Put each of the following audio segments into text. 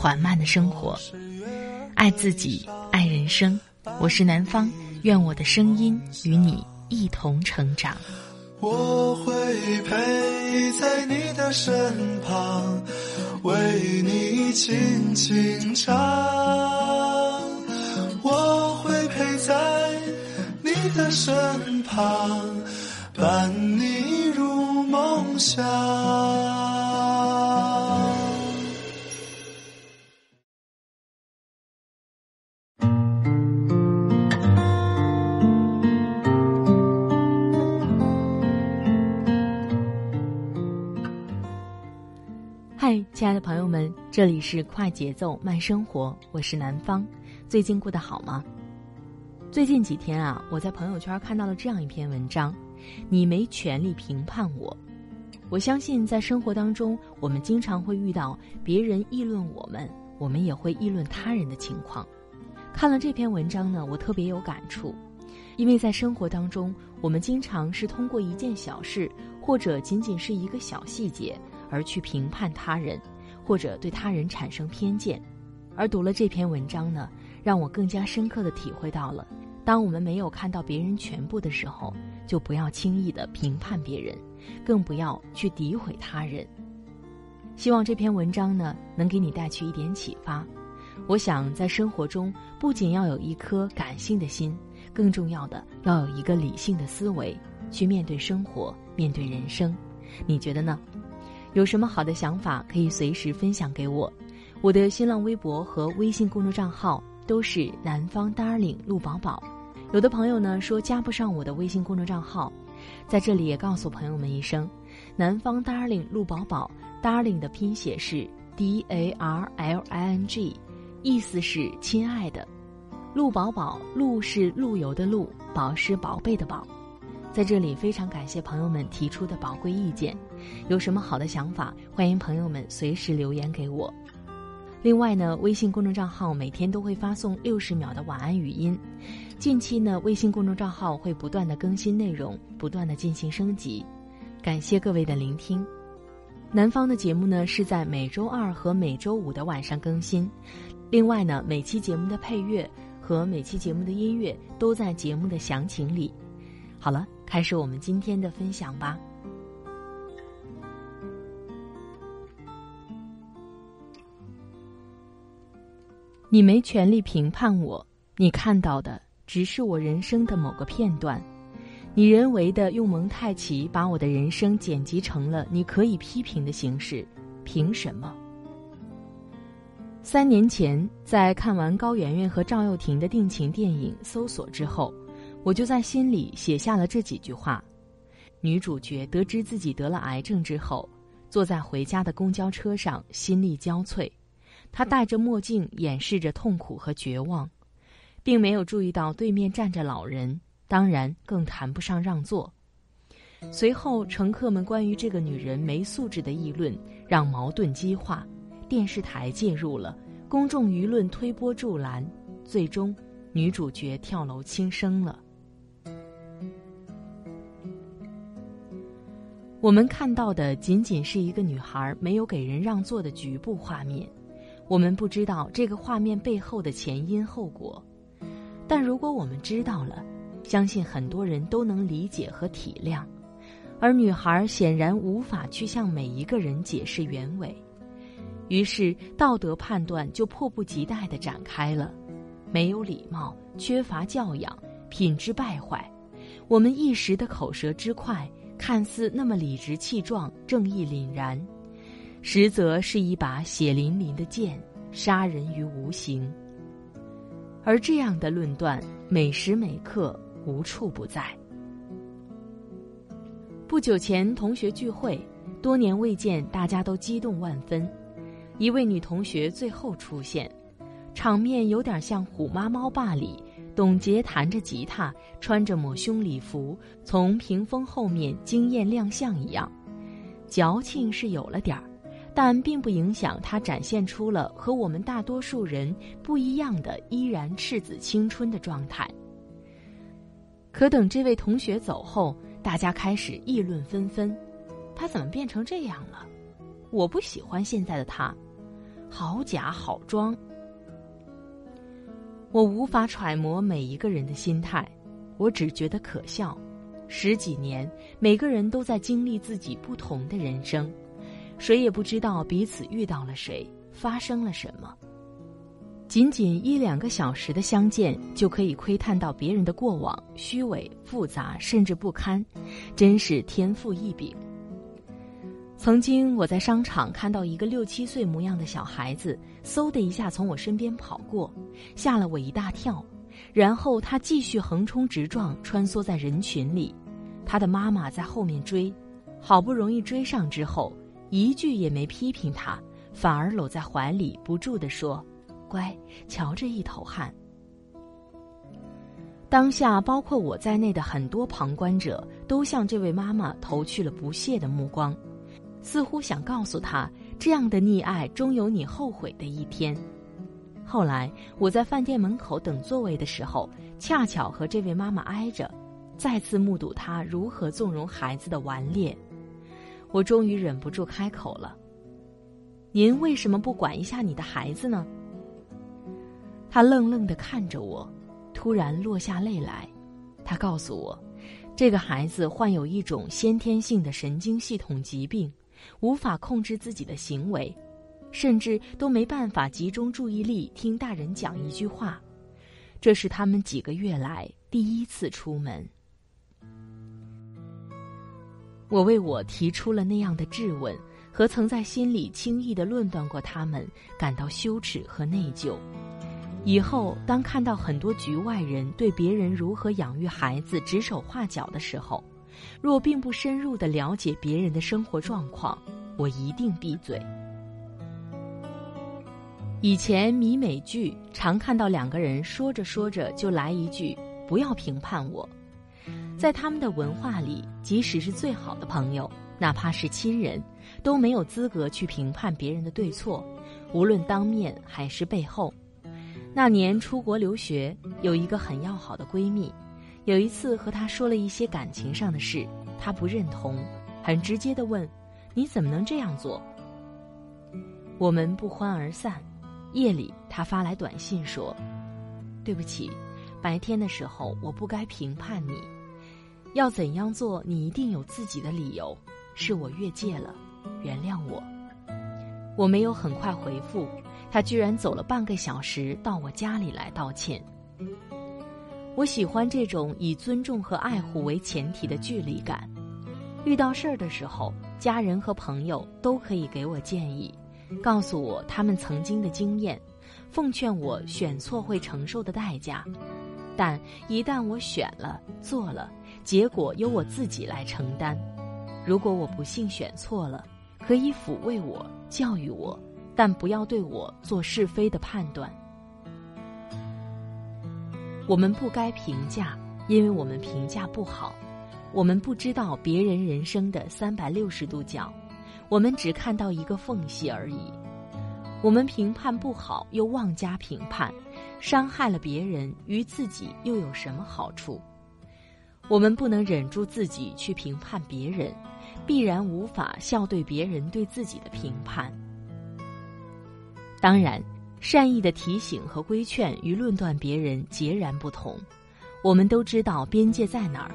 缓慢的生活，爱自己，爱人生。我是南方，愿我的声音与你一同成长。我会陪在你的身旁，为你轻轻唱。我会陪在你的身旁，伴你入梦乡。亲爱的朋友们，这里是快节奏慢生活，我是南方。最近过得好吗？最近几天啊，我在朋友圈看到了这样一篇文章：你没权利评判我。我相信在生活当中，我们经常会遇到别人议论我们，我们也会议论他人的情况。看了这篇文章呢，我特别有感触，因为在生活当中，我们经常是通过一件小事，或者仅仅是一个小细节。而去评判他人，或者对他人产生偏见，而读了这篇文章呢，让我更加深刻的体会到了：当我们没有看到别人全部的时候，就不要轻易的评判别人，更不要去诋毁他人。希望这篇文章呢，能给你带去一点启发。我想在生活中，不仅要有一颗感性的心，更重要的要有一个理性的思维，去面对生活，面对人生。你觉得呢？有什么好的想法可以随时分享给我，我的新浪微博和微信公众账号都是南方 darling 陆宝宝。有的朋友呢说加不上我的微信公众账号，在这里也告诉朋友们一声，南方 darling 陆宝宝，darling 的拼写是 d a r l i n g，意思是亲爱的，陆宝宝，陆是陆游的陆，宝是宝贝的宝。在这里非常感谢朋友们提出的宝贵意见，有什么好的想法，欢迎朋友们随时留言给我。另外呢，微信公众账号每天都会发送六十秒的晚安语音。近期呢，微信公众账号会不断的更新内容，不断的进行升级。感谢各位的聆听。南方的节目呢是在每周二和每周五的晚上更新。另外呢，每期节目的配乐和每期节目的音乐都在节目的详情里。好了。开始我们今天的分享吧。你没权利评判我，你看到的只是我人生的某个片段。你人为的用蒙太奇把我的人生剪辑成了你可以批评的形式，凭什么？三年前，在看完高圆圆和赵又廷的定情电影《搜索》之后。我就在心里写下了这几句话。女主角得知自己得了癌症之后，坐在回家的公交车上，心力交瘁。她戴着墨镜掩饰着痛苦和绝望，并没有注意到对面站着老人，当然更谈不上让座。随后，乘客们关于这个女人没素质的议论让矛盾激化，电视台介入了，公众舆论推波助澜，最终，女主角跳楼轻生了。我们看到的仅仅是一个女孩没有给人让座的局部画面，我们不知道这个画面背后的前因后果。但如果我们知道了，相信很多人都能理解和体谅。而女孩显然无法去向每一个人解释原委，于是道德判断就迫不及待地展开了：没有礼貌，缺乏教养，品质败坏。我们一时的口舌之快。看似那么理直气壮、正义凛然，实则是一把血淋淋的剑，杀人于无形。而这样的论断，每时每刻无处不在。不久前同学聚会，多年未见，大家都激动万分。一位女同学最后出现，场面有点像《虎妈猫爸》里董洁弹着吉他，穿着抹胸礼服，从屏风后面惊艳亮相一样。矫情是有了点儿，但并不影响她展现出了和我们大多数人不一样的依然赤子青春的状态。可等这位同学走后，大家开始议论纷纷：他怎么变成这样了？我不喜欢现在的他，好假好装。我无法揣摩每一个人的心态，我只觉得可笑。十几年，每个人都在经历自己不同的人生，谁也不知道彼此遇到了谁，发生了什么。仅仅一两个小时的相见，就可以窥探到别人的过往，虚伪、复杂，甚至不堪，真是天赋异禀。曾经我在商场看到一个六七岁模样的小孩子，嗖的一下从我身边跑过，吓了我一大跳。然后他继续横冲直撞，穿梭在人群里，他的妈妈在后面追，好不容易追上之后，一句也没批评他，反而搂在怀里，不住地说。乖，瞧这一头汗。当下，包括我在内的很多旁观者都向这位妈妈投去了不屑的目光，似乎想告诉他，这样的溺爱终有你后悔的一天。后来，我在饭店门口等座位的时候，恰巧和这位妈妈挨着，再次目睹她如何纵容孩子的顽劣，我终于忍不住开口了：“您为什么不管一下你的孩子呢？”他愣愣地看着我，突然落下泪来。他告诉我，这个孩子患有一种先天性的神经系统疾病，无法控制自己的行为，甚至都没办法集中注意力听大人讲一句话。这是他们几个月来第一次出门。我为我提出了那样的质问和曾在心里轻易的论断过他们感到羞耻和内疚。以后，当看到很多局外人对别人如何养育孩子指手画脚的时候，若并不深入的了解别人的生活状况，我一定闭嘴。以前迷美剧常看到两个人说着说着就来一句“不要评判我”，在他们的文化里，即使是最好的朋友，哪怕是亲人，都没有资格去评判别人的对错，无论当面还是背后。那年出国留学，有一个很要好的闺蜜，有一次和他说了一些感情上的事，他不认同，很直接的问：“你怎么能这样做？”我们不欢而散。夜里，他发来短信说：“对不起，白天的时候我不该评判你，要怎样做你一定有自己的理由，是我越界了，原谅我。”我没有很快回复。他居然走了半个小时到我家里来道歉。我喜欢这种以尊重和爱护为前提的距离感。遇到事儿的时候，家人和朋友都可以给我建议，告诉我他们曾经的经验，奉劝我选错会承受的代价。但一旦我选了做了，结果由我自己来承担。如果我不幸选错了，可以抚慰我，教育我。但不要对我做是非的判断。我们不该评价，因为我们评价不好。我们不知道别人人生的三百六十度角，我们只看到一个缝隙而已。我们评判不好，又妄加评判，伤害了别人，于自己又有什么好处？我们不能忍住自己去评判别人，必然无法笑对别人对自己的评判。当然，善意的提醒和规劝与论断别人截然不同。我们都知道边界在哪儿，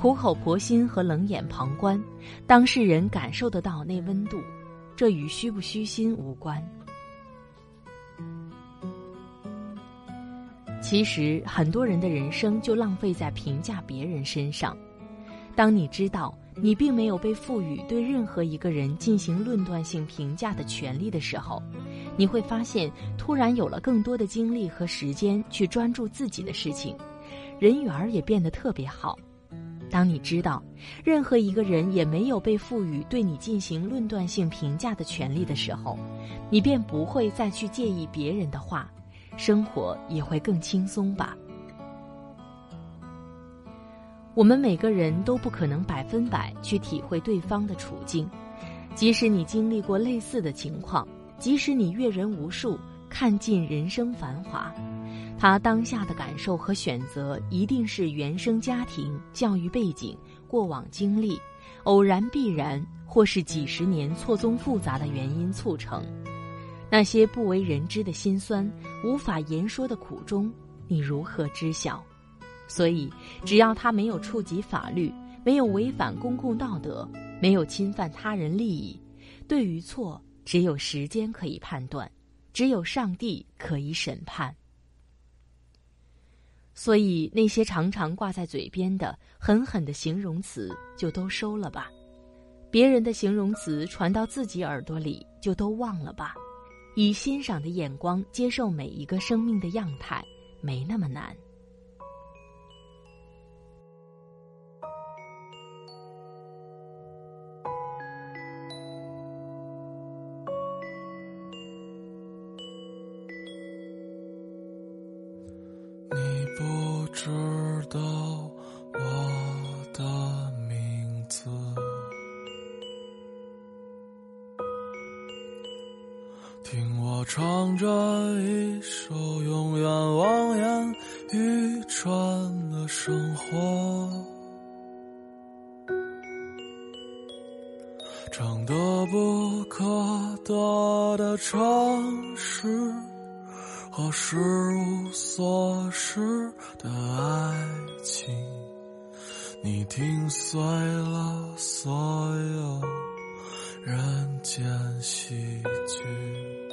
苦口婆心和冷眼旁观，当事人感受得到那温度，这与虚不虚心无关。其实，很多人的人生就浪费在评价别人身上。当你知道你并没有被赋予对任何一个人进行论断性评价的权利的时候，你会发现，突然有了更多的精力和时间去专注自己的事情，人缘儿也变得特别好。当你知道，任何一个人也没有被赋予对你进行论断性评价的权利的时候，你便不会再去介意别人的话，生活也会更轻松吧。我们每个人都不可能百分百去体会对方的处境，即使你经历过类似的情况，即使你阅人无数，看尽人生繁华。他当下的感受和选择，一定是原生家庭、教育背景、过往经历、偶然必然，或是几十年错综复杂的原因促成。那些不为人知的辛酸、无法言说的苦衷，你如何知晓？所以，只要他没有触及法律，没有违反公共道德，没有侵犯他人利益，对与错，只有时间可以判断，只有上帝可以审判。所以，那些常常挂在嘴边的狠狠的形容词，就都收了吧；别人的形容词传到自己耳朵里，就都忘了吧。以欣赏的眼光接受每一个生命的样态，没那么难。活，唱得不可得的城市和失无所失的爱情，你听碎了所有人间喜剧。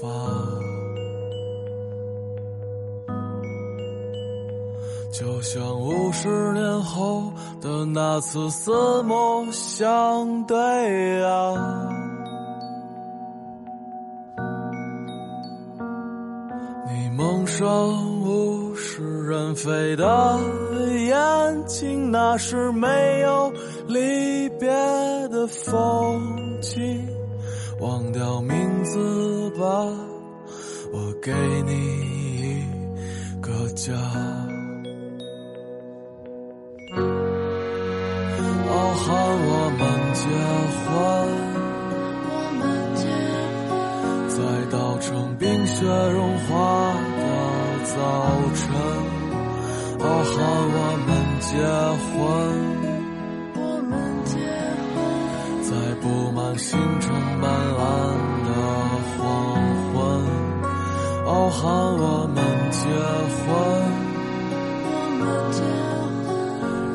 发，就像五十年后的那次四目相对啊。你蒙上物是人非的眼睛，那是没有。离别的风景，忘掉名字吧，我给你一个家。傲寒我们结婚，我们结婚，在稻城冰雪融化的早晨。哦，喊我们结婚。盼，我们结婚，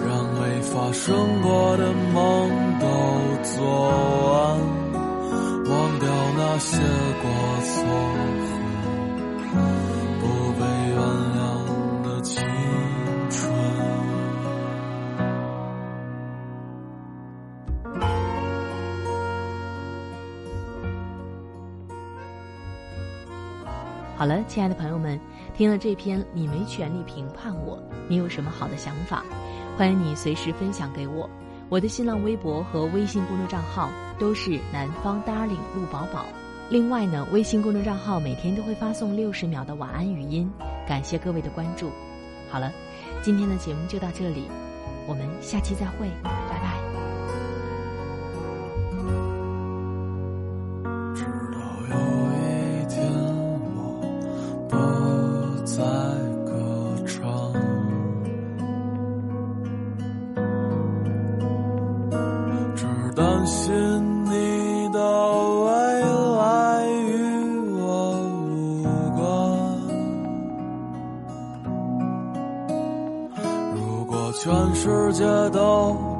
让没发生过的梦都做完，忘掉那些过错。好了，亲爱的朋友们，听了这篇，你没权利评判我。你有什么好的想法？欢迎你随时分享给我。我的新浪微博和微信公众账号都是南方 darling 陆宝宝。另外呢，微信公众账号每天都会发送六十秒的晚安语音，感谢各位的关注。好了，今天的节目就到这里，我们下期再会，拜拜。相信你的未来与我无关。如果全世界都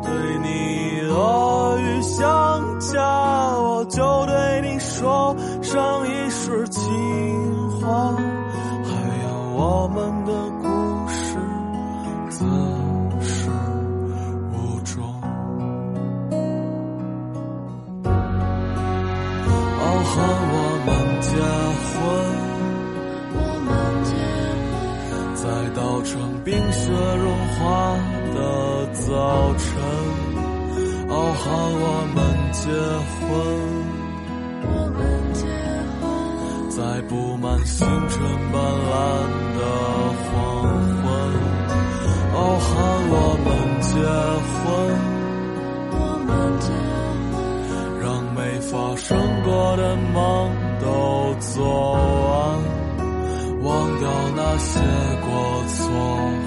让冰雪融化的早晨，傲寒我们结婚，我们结婚，在布满星辰斑斓的黄昏，傲寒我们结婚，我们结婚，让没发生过的梦都做。那些过错。